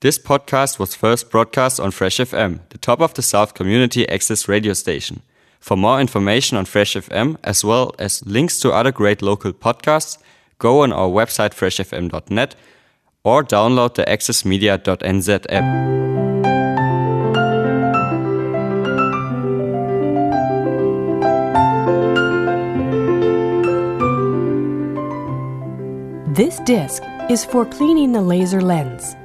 This podcast was first broadcast on Fresh FM, the top of the South community access radio station. For more information on Fresh FM, as well as links to other great local podcasts, go on our website freshfm.net or download the accessmedia.nz app. This disc is for cleaning the laser lens.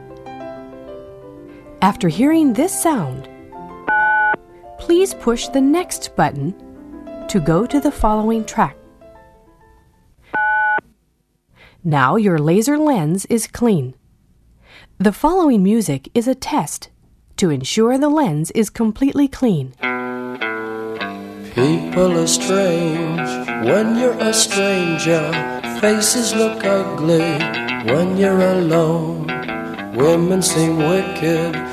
After hearing this sound, please push the next button to go to the following track. Now your laser lens is clean. The following music is a test to ensure the lens is completely clean. People are strange when you're a stranger. Faces look ugly when you're alone. Women seem wicked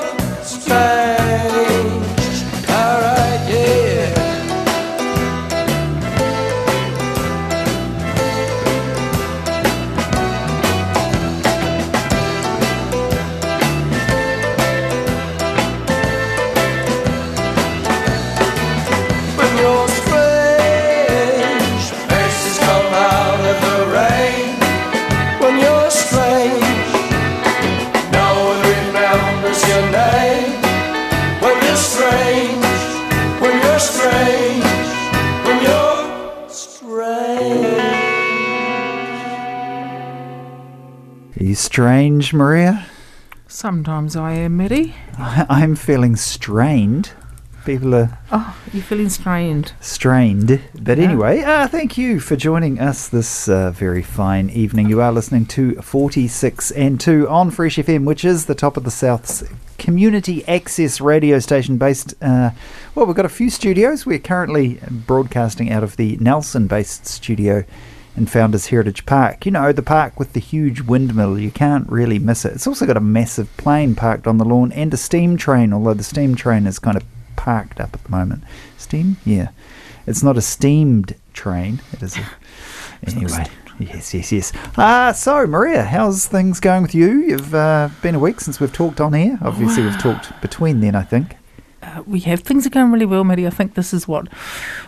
Maria? Sometimes I am, Mitty. I- I'm feeling strained. People are Oh, you're feeling strained. strained. But Yeah. anyway, uh, thank you for joining us this uh, very fine evening. You are listening to 46 and 2 on Fresh FM, which is the top of the South's community access radio station based. Uh, well, we've got a few studios. We're currently broadcasting out of the Nelson based studio in Founders Heritage Park. You know, the park with the huge windmill. You can't really miss it. It's also got a massive plane parked on the lawn and a steam train, although the steam train is kind of parked up at the moment. Steam? Yeah. It's not a steamed train. It is a. Anyway. Yes, yes, yes. Uh, so, Maria, how's things going with you? You've uh, been a week since we've talked on here. Obviously, we've talked between then, I think. Uh, we have things are going really well, Maddie. I think this is what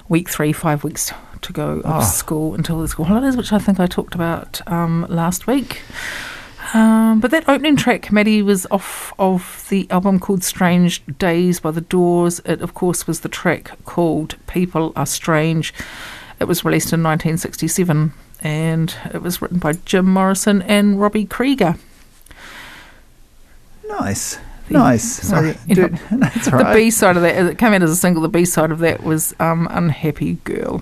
week three, five weeks to go off Oh. school until the school holidays, which I think I talked about um, last week. Um, but that opening track, Maddie, was off of the album called Strange Days by the Doors. It, of course, was the track called People Are Strange. It was released in 1967 and it was written by Jim Morrison and Robbie Krieger. Nice. The- Nice. sorry, know, that's The. B side of that, it came out as a single. The B side of that was um, Unhappy Girl.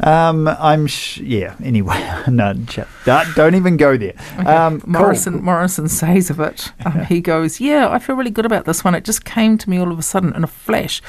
Um, I'm sh- yeah. Anyway, no, ch- don't, even go there. Um, cool. Morrison Morrison says of it, um, he goes, "Yeah, I feel really good about this one. It just came to me all of a sudden in a flash,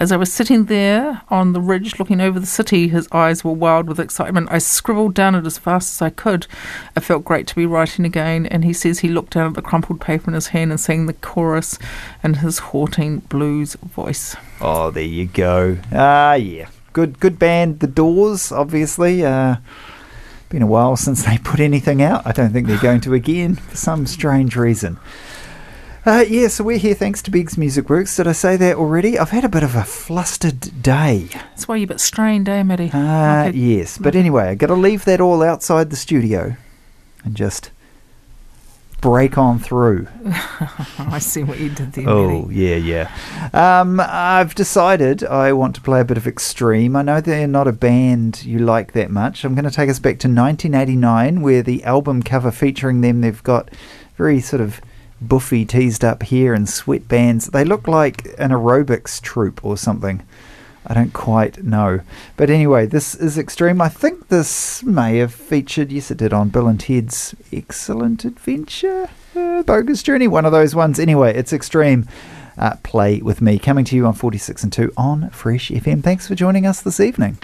as I was sitting there on the ridge looking over the city. His eyes were wild with excitement. I scribbled down it as fast as I could. It felt great to be writing again." And he says he looked down at the crumpled paper in his hand and sang the chorus in his haunting blues voice. Oh, there you go. Ah, yeah. Good, good band. The Doors, obviously. Uh, Been a while since they put anything out. I don't think they're going to again for some strange reason. Uh, yeah, so we're here thanks to Biggs Music Works. Did I say that already? I've had a bit of a flustered day. That's why you're a bit strained, eh, Matty? Uh, Okay. yes, but anyway, I got to leave that all outside the studio and just break on through. I see what you did there, Oh, yeah, yeah. Um, I've decided I want to play a bit of Extreme. I know they're not a band you like that much. I'm going to take us back to 1989, where the album cover featuring them, they've got very sort of buffy, teased up hair and sweatbands. They look like an aerobics troupe or something. I don't quite know. But anyway, this is Extreme. I think this may have featured, yes, it did, on Bill and Ted's Excellent Adventure, uh, Bogus Journey, one of those ones. Anyway, it's Extreme. Uh, play with me, coming to you on 46 and 2 on Fresh FM. Thanks for joining us this evening.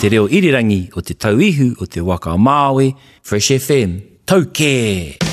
Te reo irirangi o te tauihu o te waka Māui, Fresh FM, tau kē!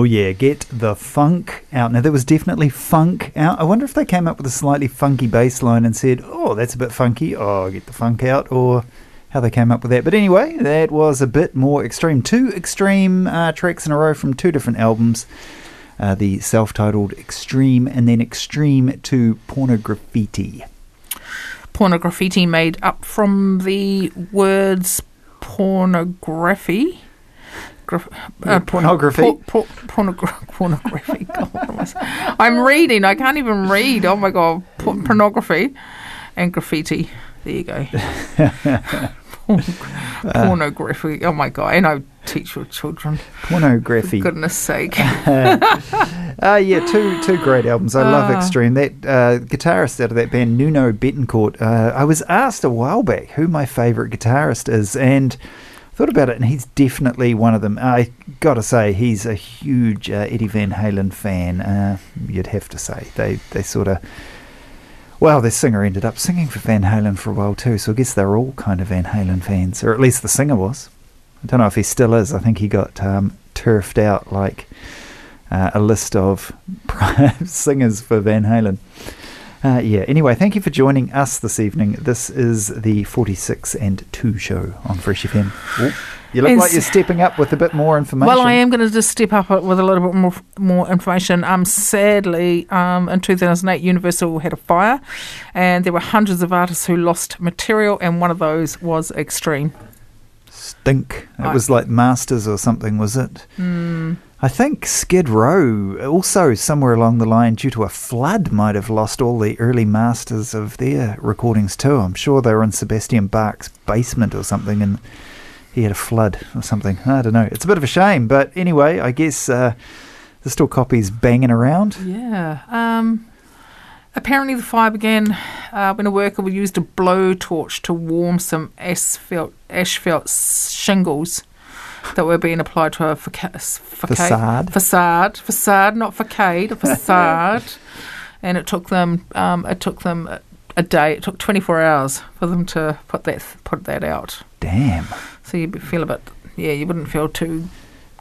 Oh yeah, get the funk out. Now there was definitely funk out. I wonder if they came up with a slightly funky bass line and said, "Oh, that's a bit funky. Oh, get the funk out," or how they came up with that. But anyway, that was a bit more extreme. Two extreme uh, tracks in a row from two different albums. Uh, the self-titled "Extreme" and then "Extreme" to "Pornograffiti." Pornography made up from the words pornography. Uh, pornography. Por, por, pornogra- pornography. God? I'm reading. I can't even read. Oh my god. Por- pornography and graffiti. There you go. Porn- pornography. Oh my god. And I teach your children. pornography. For goodness sake. Uh, yeah, two two great albums. I love Ah. Extreme. That uh, guitarist out of that band, Nuno Bettencourt. Uh, I was asked a while back who my favourite guitarist is, and thought about it, and he's definitely one of them. I got to say, he's a huge uh, Eddie Van Halen fan. Uh, you'd have to say they they sort of. Well, the singer ended up singing for Van Halen for a while too, so I guess they're all kind of Van Halen fans, or at least the singer was. I don't know if he still is. I think he got um, turfed out like uh, a list of singers for Van Halen. Uh, yeah, anyway, thank you for joining us this evening. This is the 46 and 2 show on Fresh FM. Oh, you look like you're stepping up with a bit more information. Well, I am going to just step up with a little bit more more information. Um, sadly, um, in 2008, Universal had a fire, and there were hundreds of artists who lost material, and one of those was Extreme. Stink. It Right. was like Masters or something, was it? Hmm. I think Skid Row also somewhere along the line due to a flood might have lost all the early masters of their recordings too. I'm sure they were in Sebastian Bach's basement or something and he had a flood or something. I don't know. It's a bit of a shame, but anyway, I guess uh, there's still copies banging around. Yeah. Um, apparently, the fire began uh, when a worker used a blowtorch to warm some asphalt, asphalt shingles that were being applied to a faca- facade. Facade. Facade. Facade, not facade. A facade. and it took them. Um, it took them a, a day. It took 24 hours for them to put that put that out. Damn. So you feel a bit. Yeah, you wouldn't feel too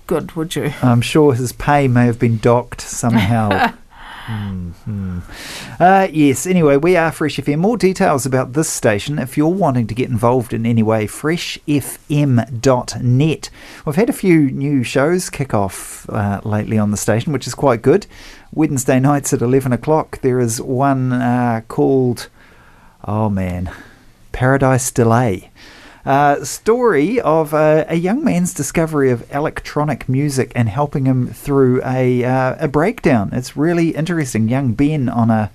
good, would you? I'm sure his pay may have been docked somehow. hmm Uh, yes, anyway, we are Fresh FM. More details about this station if you're wanting to get involved in any way, freshfm.net. We've had a few new shows kick off uh, lately on the station, which is quite good. Wednesday nights at 11 o'clock, there is one uh, called, oh man, Paradise Delay. Uh, story of uh, a young man's discovery of electronic music and helping him through a uh, a breakdown. It's really interesting. Young Ben on a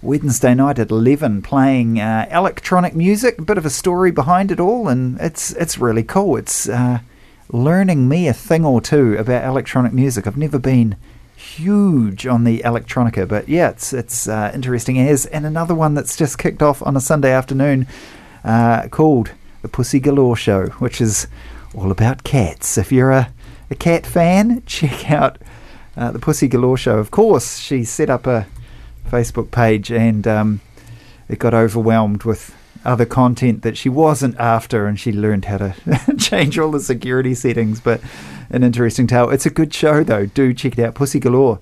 Wednesday night at eleven playing uh, electronic music. A bit of a story behind it all, and it's it's really cool. It's uh, learning me a thing or two about electronic music. I've never been huge on the electronica, but yeah, it's it's uh, interesting as. And another one that's just kicked off on a Sunday afternoon uh, called the Pussy Galore Show, which is all about cats. If you're a, a cat fan, check out uh, the Pussy Galore Show. Of course, she set up a Facebook page and um, it got overwhelmed with other content that she wasn't after, and she learned how to change all the security settings. But an interesting tale. It's a good show, though. Do check it out. Pussy Galore,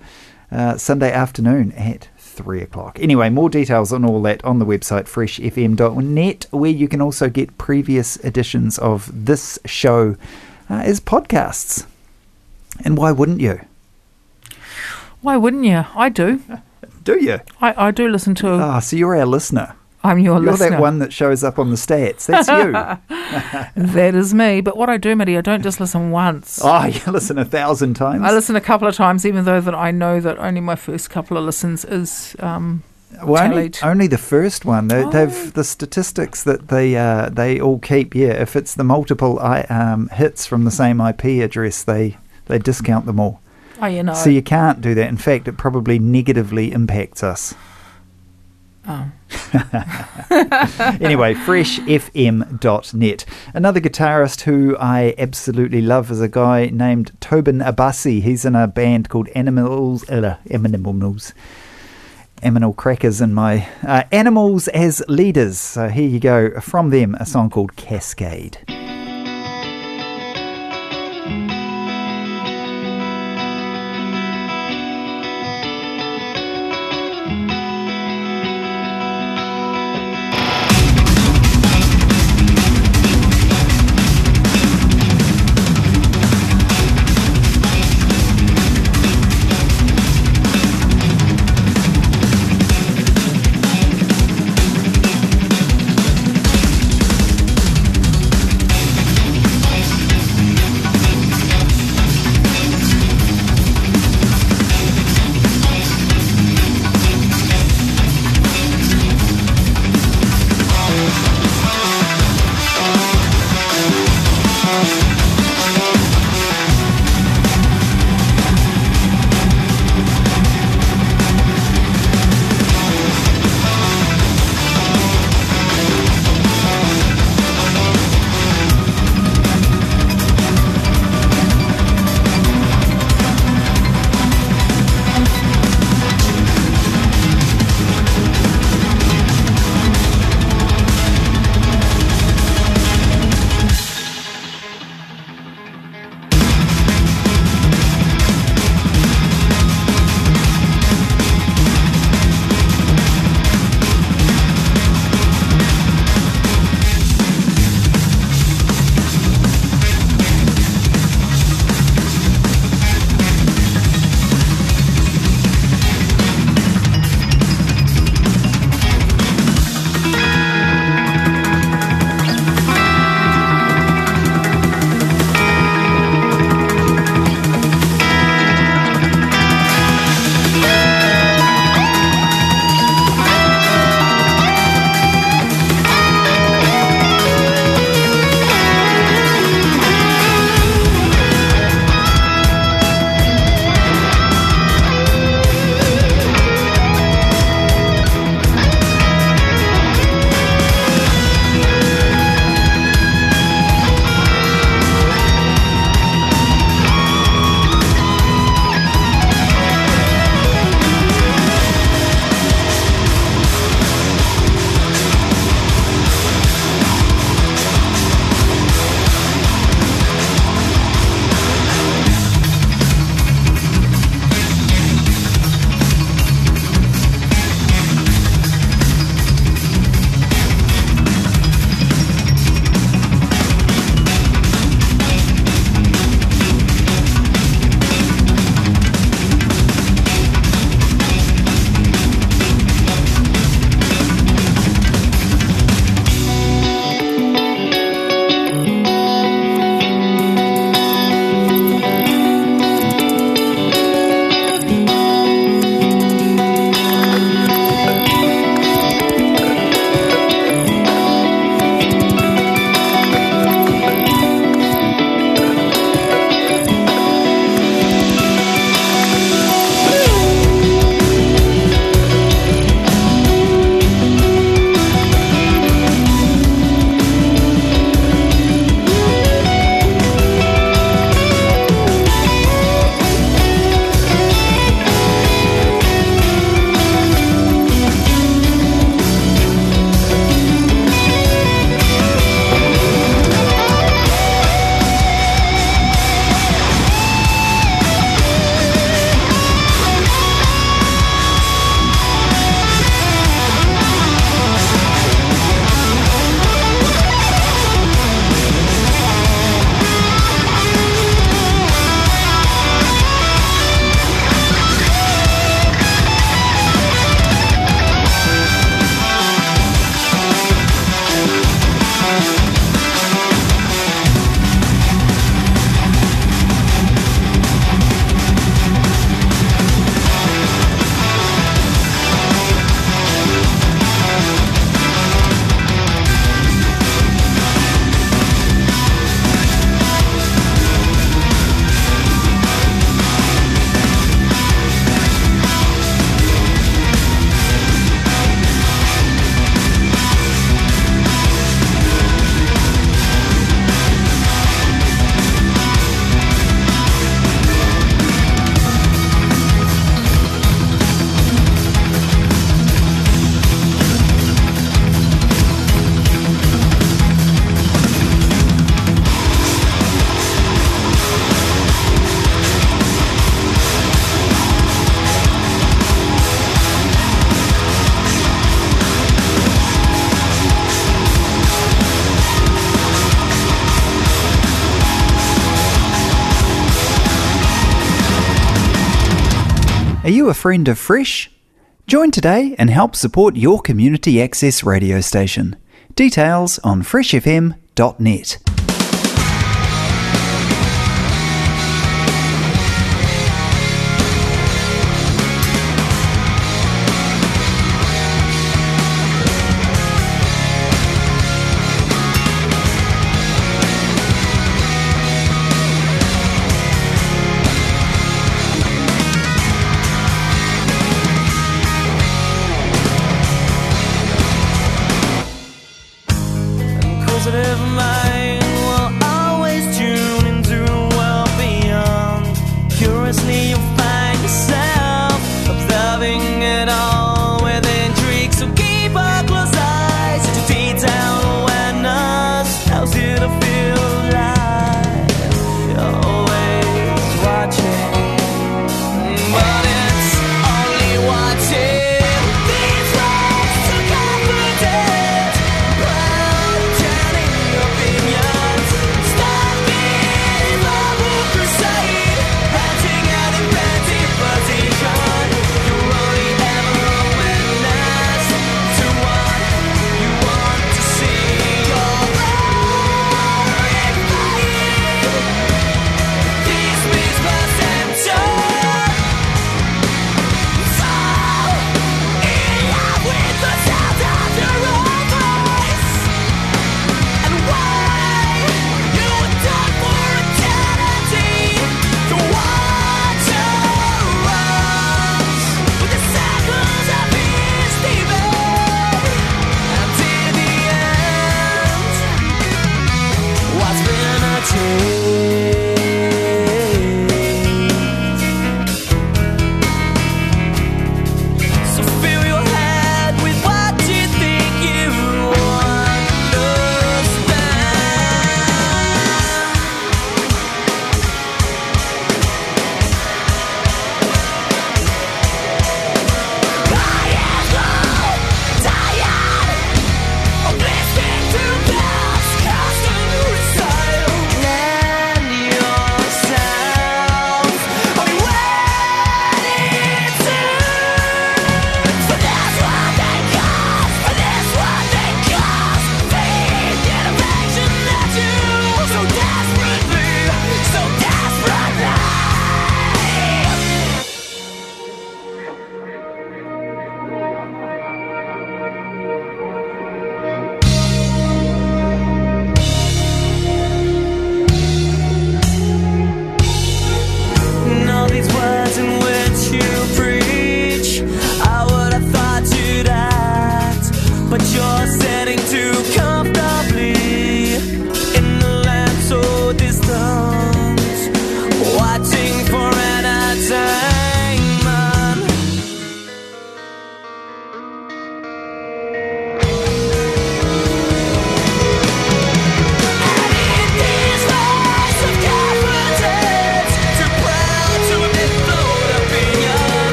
uh, Sunday afternoon at three o'clock. Anyway, more details on all that on the website freshfm.net, where you can also get previous editions of this show uh, as podcasts. And why wouldn't you? Why wouldn't you? I do. Do you? I, I do listen to. Ah, so you're our listener. I'm your You're listener. that one that shows up on the stats. That's you. That is me. But what I do, Mitty, I don't just listen once. oh, you listen a thousand times. I listen a couple of times, even though that I know that only my first couple of listens is. Um, Well, only, only the first one. They, Oh. They've the statistics that they uh, they all keep. Yeah, if it's the multiple I, um, hits from the same IP address, they they discount them all. oh, you know. So you can't do that. In fact, it probably negatively impacts us. Oh. anyway, freshfm.net. Another guitarist who I absolutely love is a guy named Tosin Abasi. He's in a band called Animals, uh, Animals, Aminal Crackers in my uh, Animals as Leaders. So here you go. From them, a song called Cascade. Are you a friend of Fresh? Join today and help support your community access radio station. Details on freshfm.net.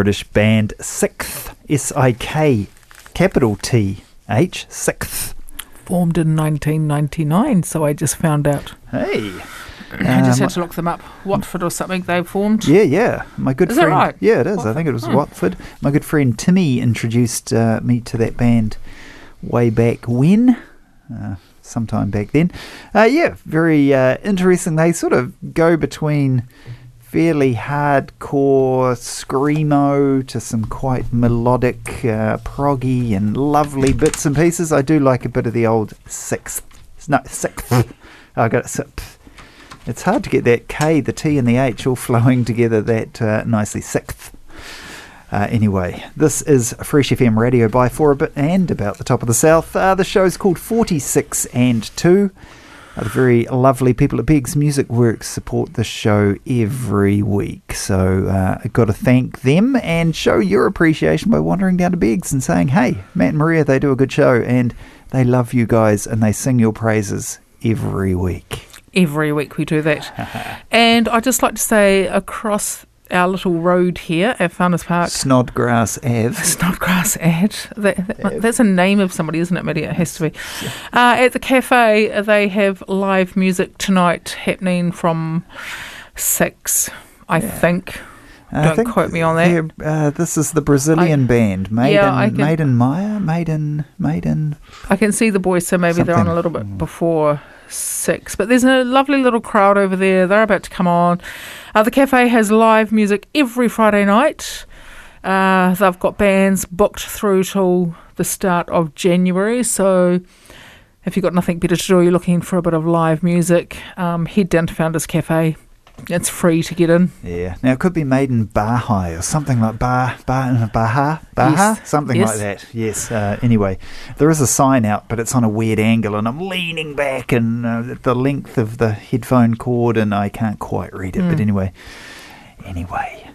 British band SikTh, S I K, capital T H, SikTh. Formed in 1999, so I just found out. Hey. I just Um, had to look them up. Watford or something they formed. Yeah, yeah. My good Is friend. right? Yeah, it is. I think it was Hmm. Watford. My good friend Timmy introduced uh, me to that band way back when. Uh, sometime back then. Uh, yeah, very uh, interesting. They sort of go between fairly hardcore screamo to some quite melodic, uh, proggy and lovely bits and pieces. I do like a bit of the old SikTh. No, SikTh. I got it. SikTh. It's hard to get that K, the T, and the H all flowing together that uh, nicely. SikTh. Uh, anyway, this is Fresh FM Radio by for a bit and about the top of the south. Uh, the show's called 46 and 2. Uh, the very lovely people at Biggs Music Works support the show every week. So uh, I've got to thank them and show your appreciation by wandering down to Biggs and saying, hey, Matt and Maria, they do a good show and they love you guys and they sing your praises every week. Every week we do that. and I'd just like to say across our little road here at Founders Park, Snodgrass Ave. Snodgrass ad. That, that, that's a name of somebody, isn't it, Mitty? It has to be. Uh, at the cafe, they have live music tonight happening from six, I think. I Don't think quote me on that. Uh, this is the Brazilian band, Maiden, Yeah, can- Maiden Maya, Maiden, Maiden. I can see the boys, so maybe they're on a little bit before six. But there's a lovely little crowd over there. They're about to come on. Uh, the cafe has live music every Friday night. Uh, they've got bands booked through till the start of January. So if you've got nothing better to do, you're looking for a bit of live music, um, head down to Founders Cafe. It's free to get in. Yeah. Now it could be Maiden Bahai or something like Bah Bah Baha Baha Yes. something Yes. like that. Yes. Uh, anyway, there is a sign out, but it's on a weird angle, and I'm leaning back and uh, the length of the headphone cord, and I can't quite read it. But Hmm. anyway, anyway.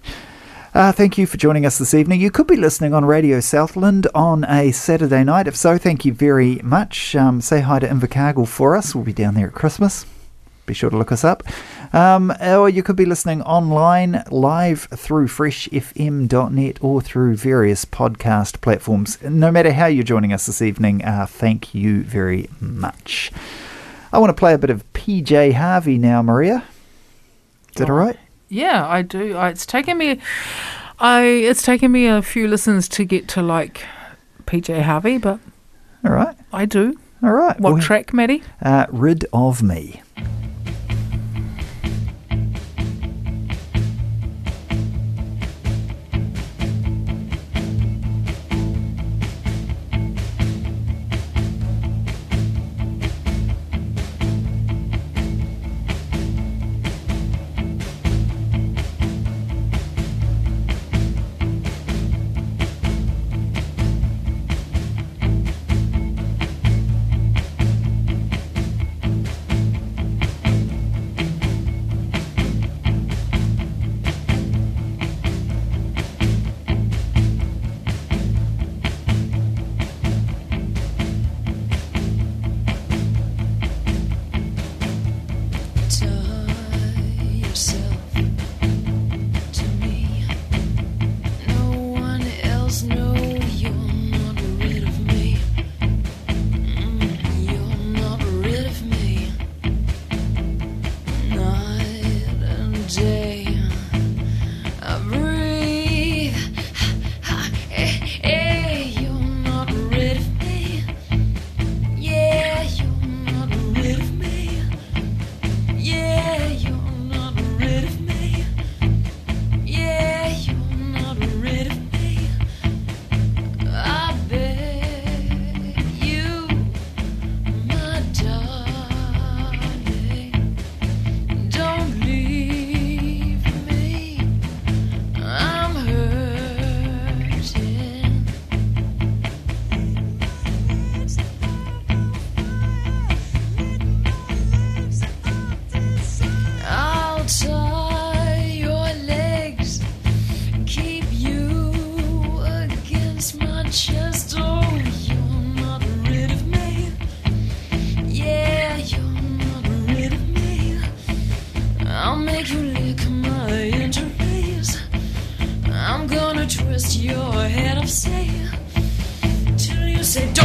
Uh, thank you for joining us this evening. You could be listening on Radio Southland on a Saturday night. If so, thank you very much. Um, say hi to Invercargill for us. We'll be down there at Christmas. Be sure to look us up. Um, or you could be listening online live through freshfm.net or through various podcast platforms. No matter how you're joining us this evening, uh, thank you very much. I want to play a bit of PJ Harvey now, Maria. Is that all right? Yeah, I do. It's taken me, I it's taken me a few listens to get to like PJ Harvey, but All right. I do. All right. What Well, track, Maddie? Uh, rid of me. Your head upside till you say, Don't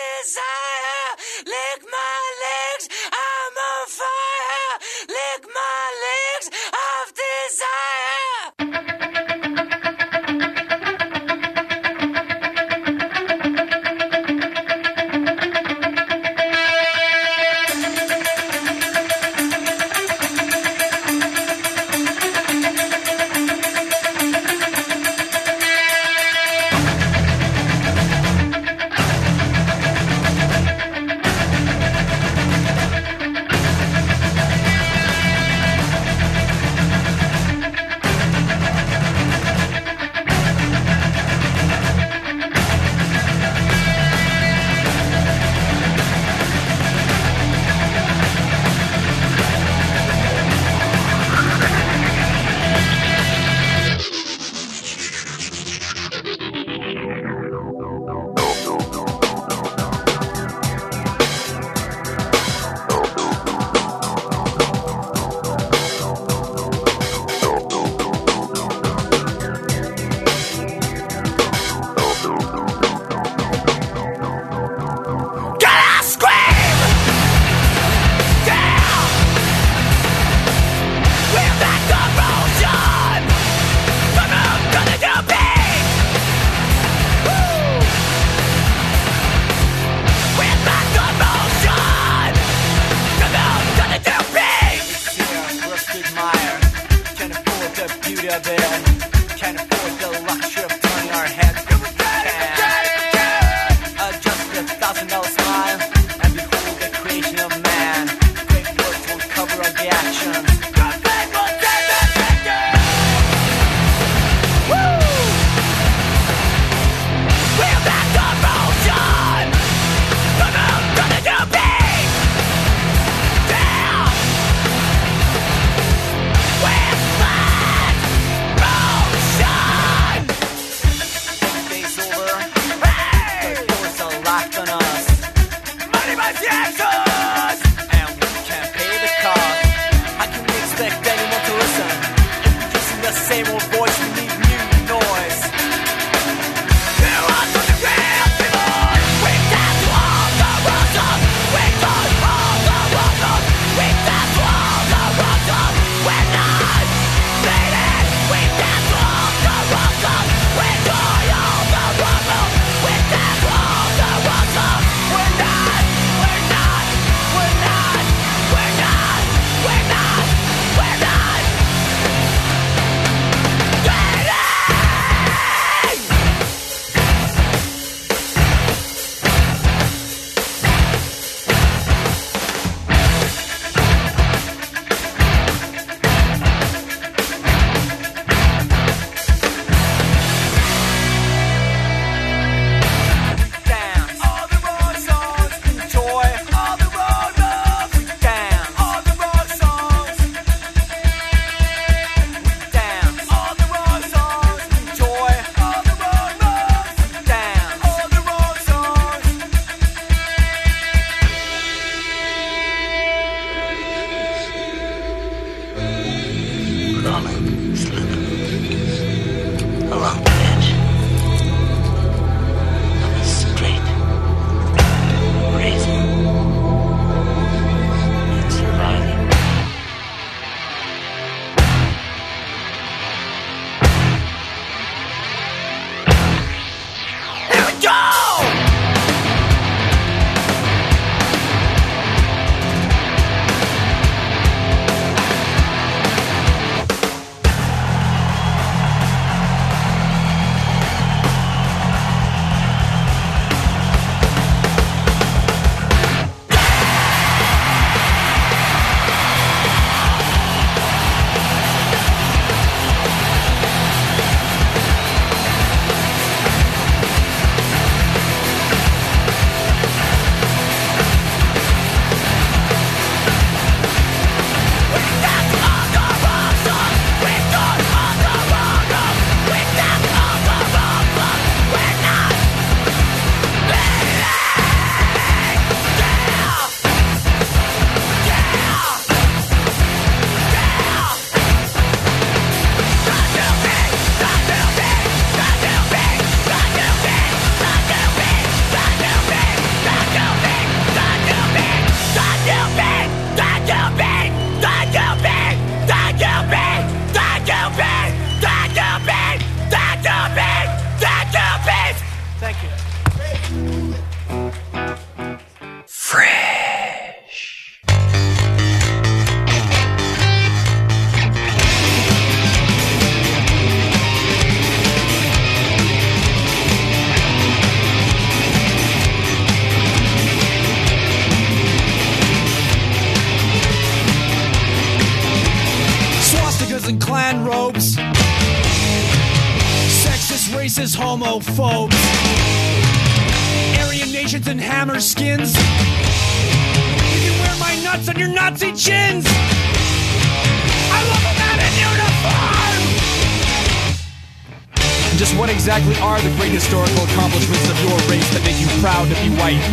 Great historical accomplishments of your race that make you proud to be white?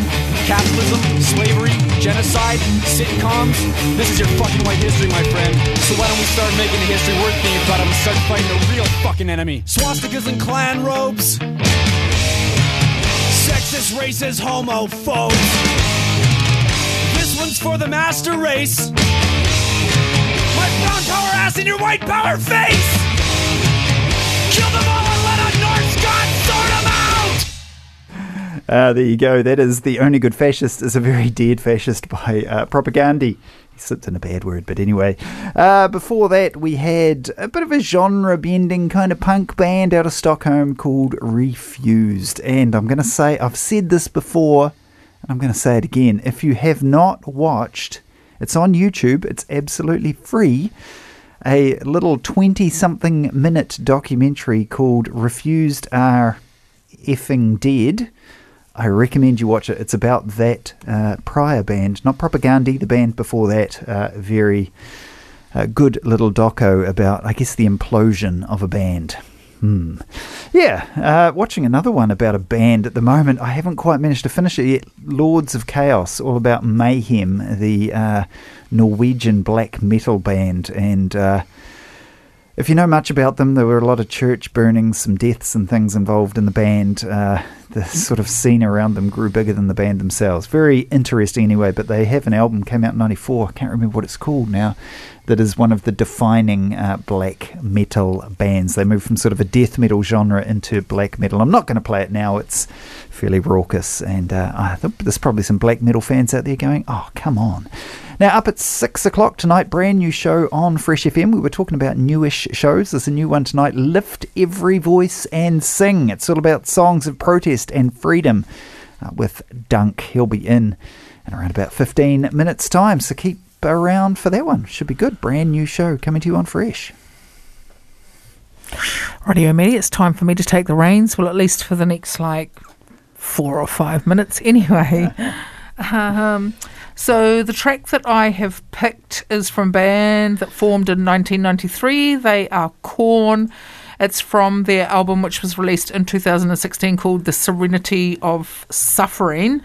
Capitalism, slavery, genocide, sitcoms? This is your fucking white history, my friend. So why don't we start making the history worth being proud of and start fighting the real fucking enemy? Swastikas and Klan robes. Sexist, racist, homophobes. This one's for the master race. My brown power ass in your white power face. Uh, there you go. That is The Only Good Fascist is a very dead fascist by uh. He slipped in a bad word, but anyway. Uh, before that, we had a bit of a genre bending kind of punk band out of Stockholm called Refused. And I'm going to say, I've said this before, and I'm going to say it again. If you have not watched, it's on YouTube, it's absolutely free a little 20 something minute documentary called Refused Are Effing Dead. I recommend you watch it. It's about that uh, prior band, not Propagandhi, the band before that. Uh, very uh, good little doco about, I guess, the implosion of a band. Hmm. Yeah, uh, watching another one about a band at the moment. I haven't quite managed to finish it yet. Lords of Chaos, all about Mayhem, the uh, Norwegian black metal band. And uh, if you know much about them, there were a lot of church burnings, some deaths, and things involved in the band. Uh, the sort of scene around them grew bigger than the band themselves. Very interesting, anyway. But they have an album came out in '94. I can't remember what it's called now. That is one of the defining uh, black metal bands. They moved from sort of a death metal genre into black metal. I'm not going to play it now. It's fairly raucous, and uh, I think there's probably some black metal fans out there going, "Oh, come on." Now, up at six o'clock tonight, brand new show on Fresh FM. We were talking about newish shows. There's a new one tonight Lift Every Voice and Sing. It's all about songs of protest and freedom uh, with Dunk. He'll be in in around about 15 minutes' time. So keep around for that one. Should be good. Brand new show coming to you on Fresh. Radio Media, it's time for me to take the reins. Well, at least for the next like four or five minutes, anyway. um, so the track that I have picked is from a band that formed in 1993. They are Korn. It's from their album, which was released in 2016, called "The Serenity of Suffering."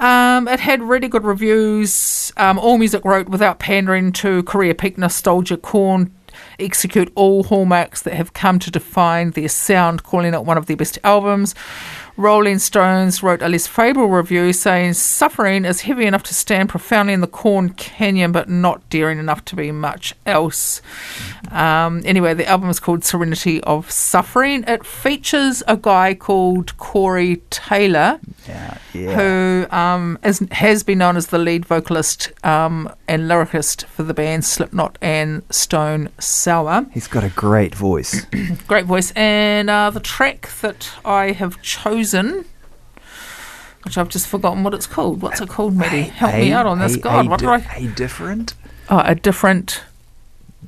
Um, it had really good reviews. Um, AllMusic wrote without pandering to career peak nostalgia. Korn execute all hallmarks that have come to define their sound, calling it one of their best albums. Rolling Stones wrote a less favourable review saying suffering is heavy enough to stand profoundly in the Korn Canyon, but not daring enough to be much else. Um, anyway, the album is called Serenity of Suffering. It features a guy called Corey Taylor, Yeah, who um, is, has been known as the lead vocalist um, and lyricist for the band Slipknot and Stone Sour. He's got a great voice. Great voice. And uh, the track that I have chosen, which I've just forgotten what it's called. What's it called, Maddie? Help me out on this. a- God, a what di- did I? A different Oh, a different.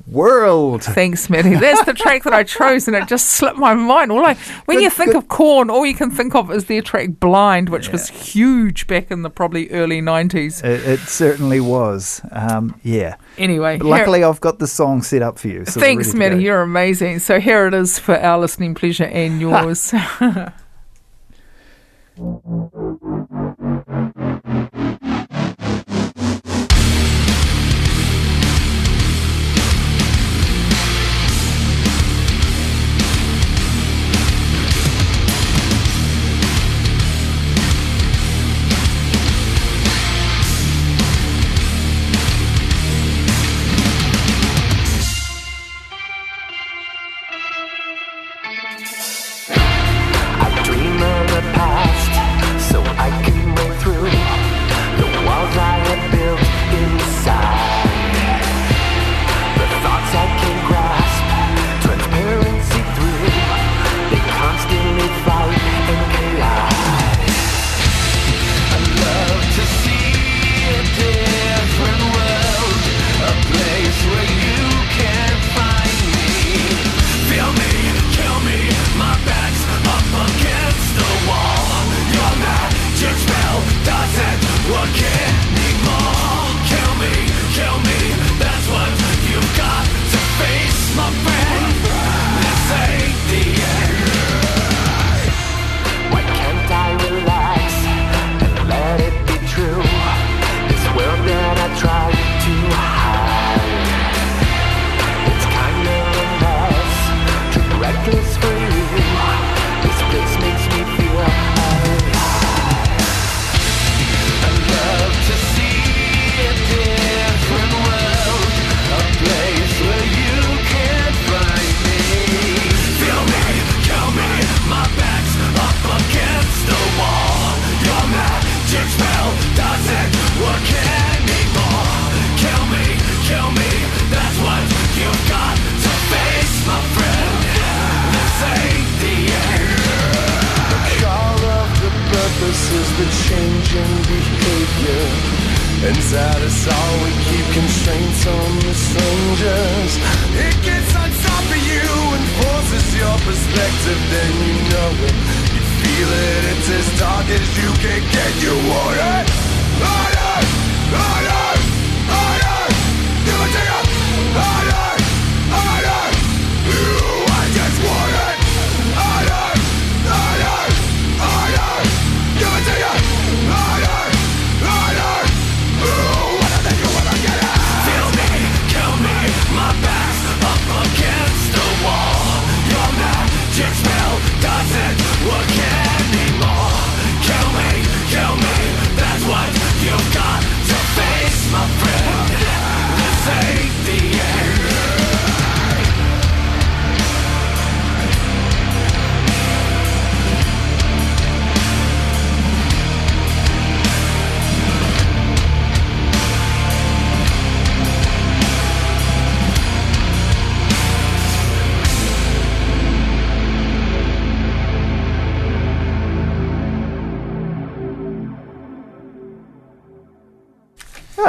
world. Thanks, Maddie. That's the track that I chose, and it just slipped my mind. All I, when Good- you think good. of Korn, all you can think of is their track "Blind," which was huge back in the probably early '90s. It, it certainly was. Um, yeah. Anyway, But here- luckily, I've got the song set up for you. So Thanks, Maddie. You're amazing. So here it is for our listening pleasure and yours. Thank you.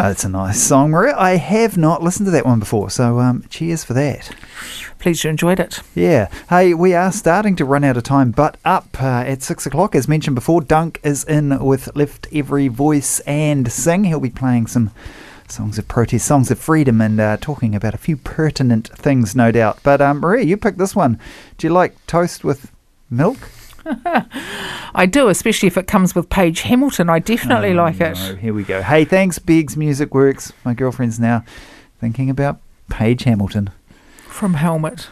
That's a nice song, Maria. I have not listened to that one before, so um, cheers for that. Pleased you enjoyed it. Yeah. Hey, we are starting to run out of time, but up uh, at six o'clock, as mentioned before, Dunk is in with Lift Every Voice and Sing. He'll be playing some songs of protest, songs of freedom, and uh, talking about a few pertinent things, no doubt. But um, Maria, you picked this one. Do you like toast with milk? I do, especially if it comes with Page Hamilton. I definitely oh, like it. Oh, here we go. Hey, thanks, Biggs Music Works. My girlfriend's now thinking about Page Hamilton. From Helmet.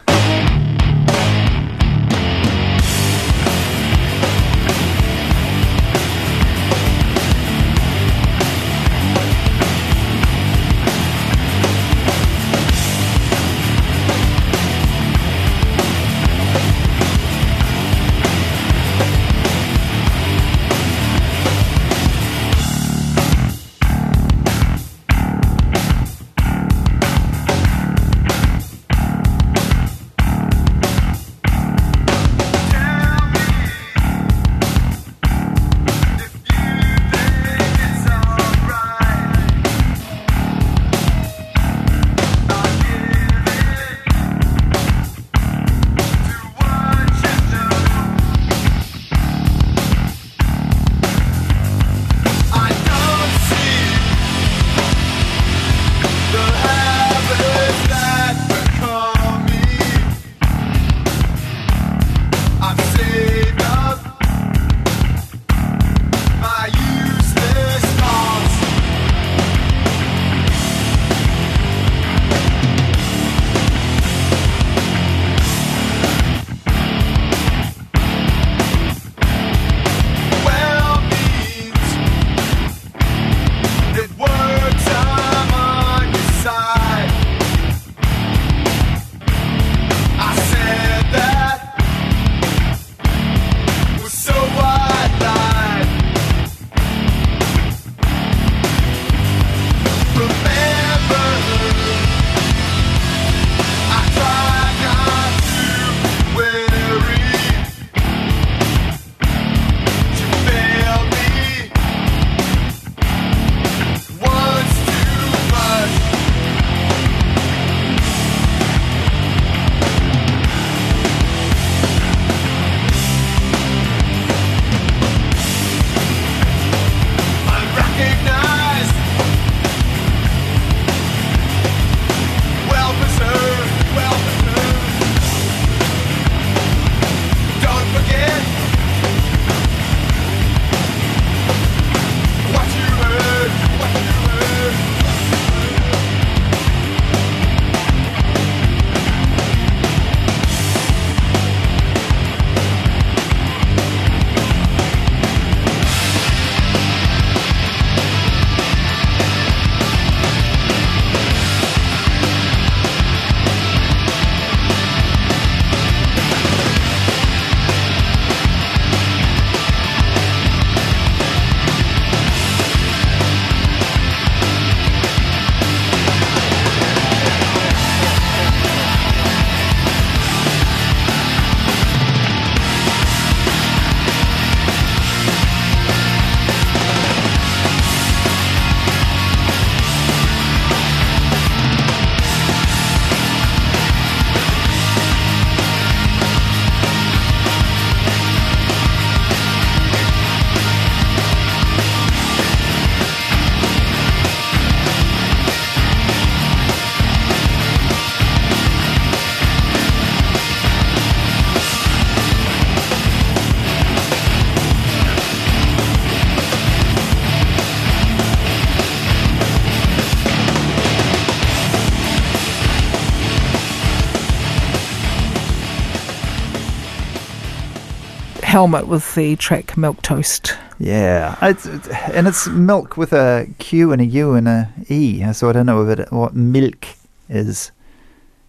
Helmet with the track Milk Toast. Yeah, it's, it's- and it's milk with a Q and a U and a E. So I don't know what, it, what milk is.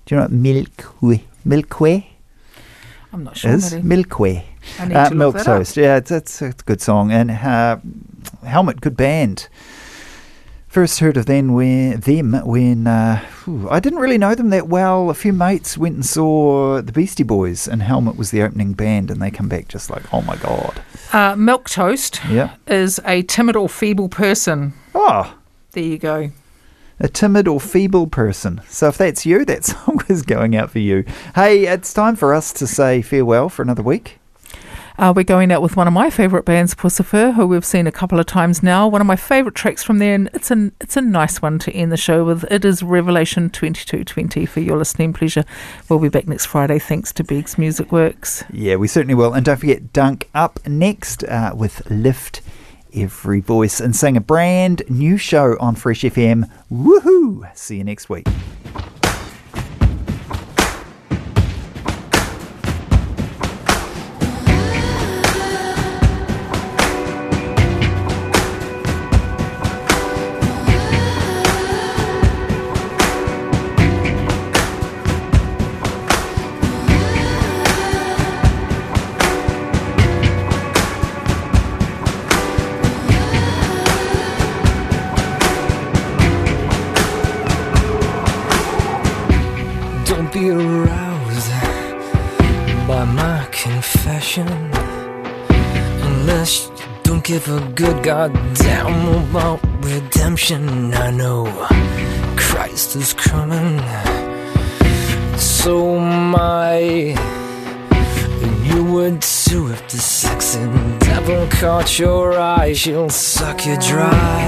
Do you know what milk milkway I'm not sure. is? Milkway. Uh, milk that up. Yeah, it's, it's it's a good song and uh, Helmet, good band. First heard of them when them when uh, phew, I didn't really know them that well. A few mates went and saw the Beastie Boys, and Helmet was the opening band, and they come back just like, oh my god, Uh, Milk Toast yeah. is a timid or feeble person. Oh, There you go. a timid or feeble person. So if that's you, that song is going out for you. Hey, it's time for us to say farewell for another week. Uh, we're going out with one of my favourite bands, Puscifer, who we've seen a couple of times now. One of my favourite tracks from there, and it's a it's a nice one to end the show with. It is Revelation twenty two twenty for your listening pleasure. We'll be back next Friday, thanks to Biggs Music Works. Yeah, we certainly will. And don't forget Dunk up next uh, with Lift Every Voice and sing a brand new show on Fresh FM. Woohoo! See you next week. Unless you don't give a good goddamn about redemption. I know Christ is coming, so my you would too if the sexy devil caught your eye. She'll suck you dry.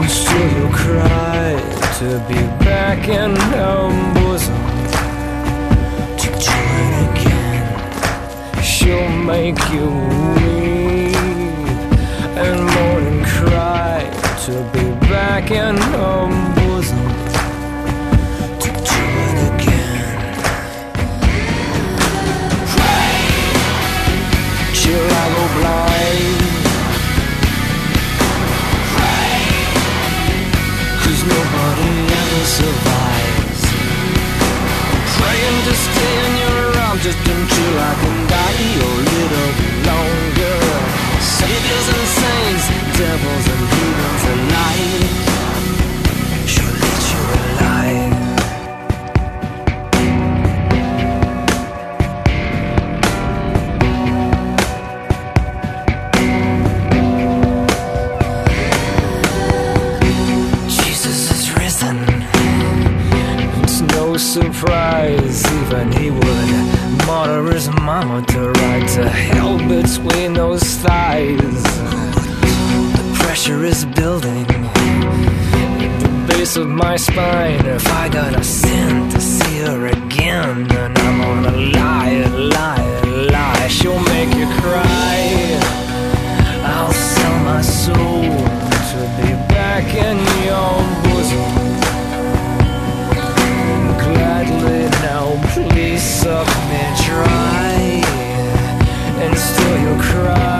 And still you'll cry to be back in her bosom She'll make you weep And mourn and cry To be back in her bosom To do it again. Till I go blind. Cause nobody ever survives. Praying to stay in your arms just until I a little longer. Saviors and saints, devils and let you alive. Jesus is risen. It's no surprise, even he would. Martyr his mama to ride to hell between those thighs. The pressure is building at the base of my spine. If I gotta sin to see her again, then I'm gonna lie, lie, lie. She'll make you cry. I'll sell my soul to be back in your bosom. Gladly now, please suck me dry, you'll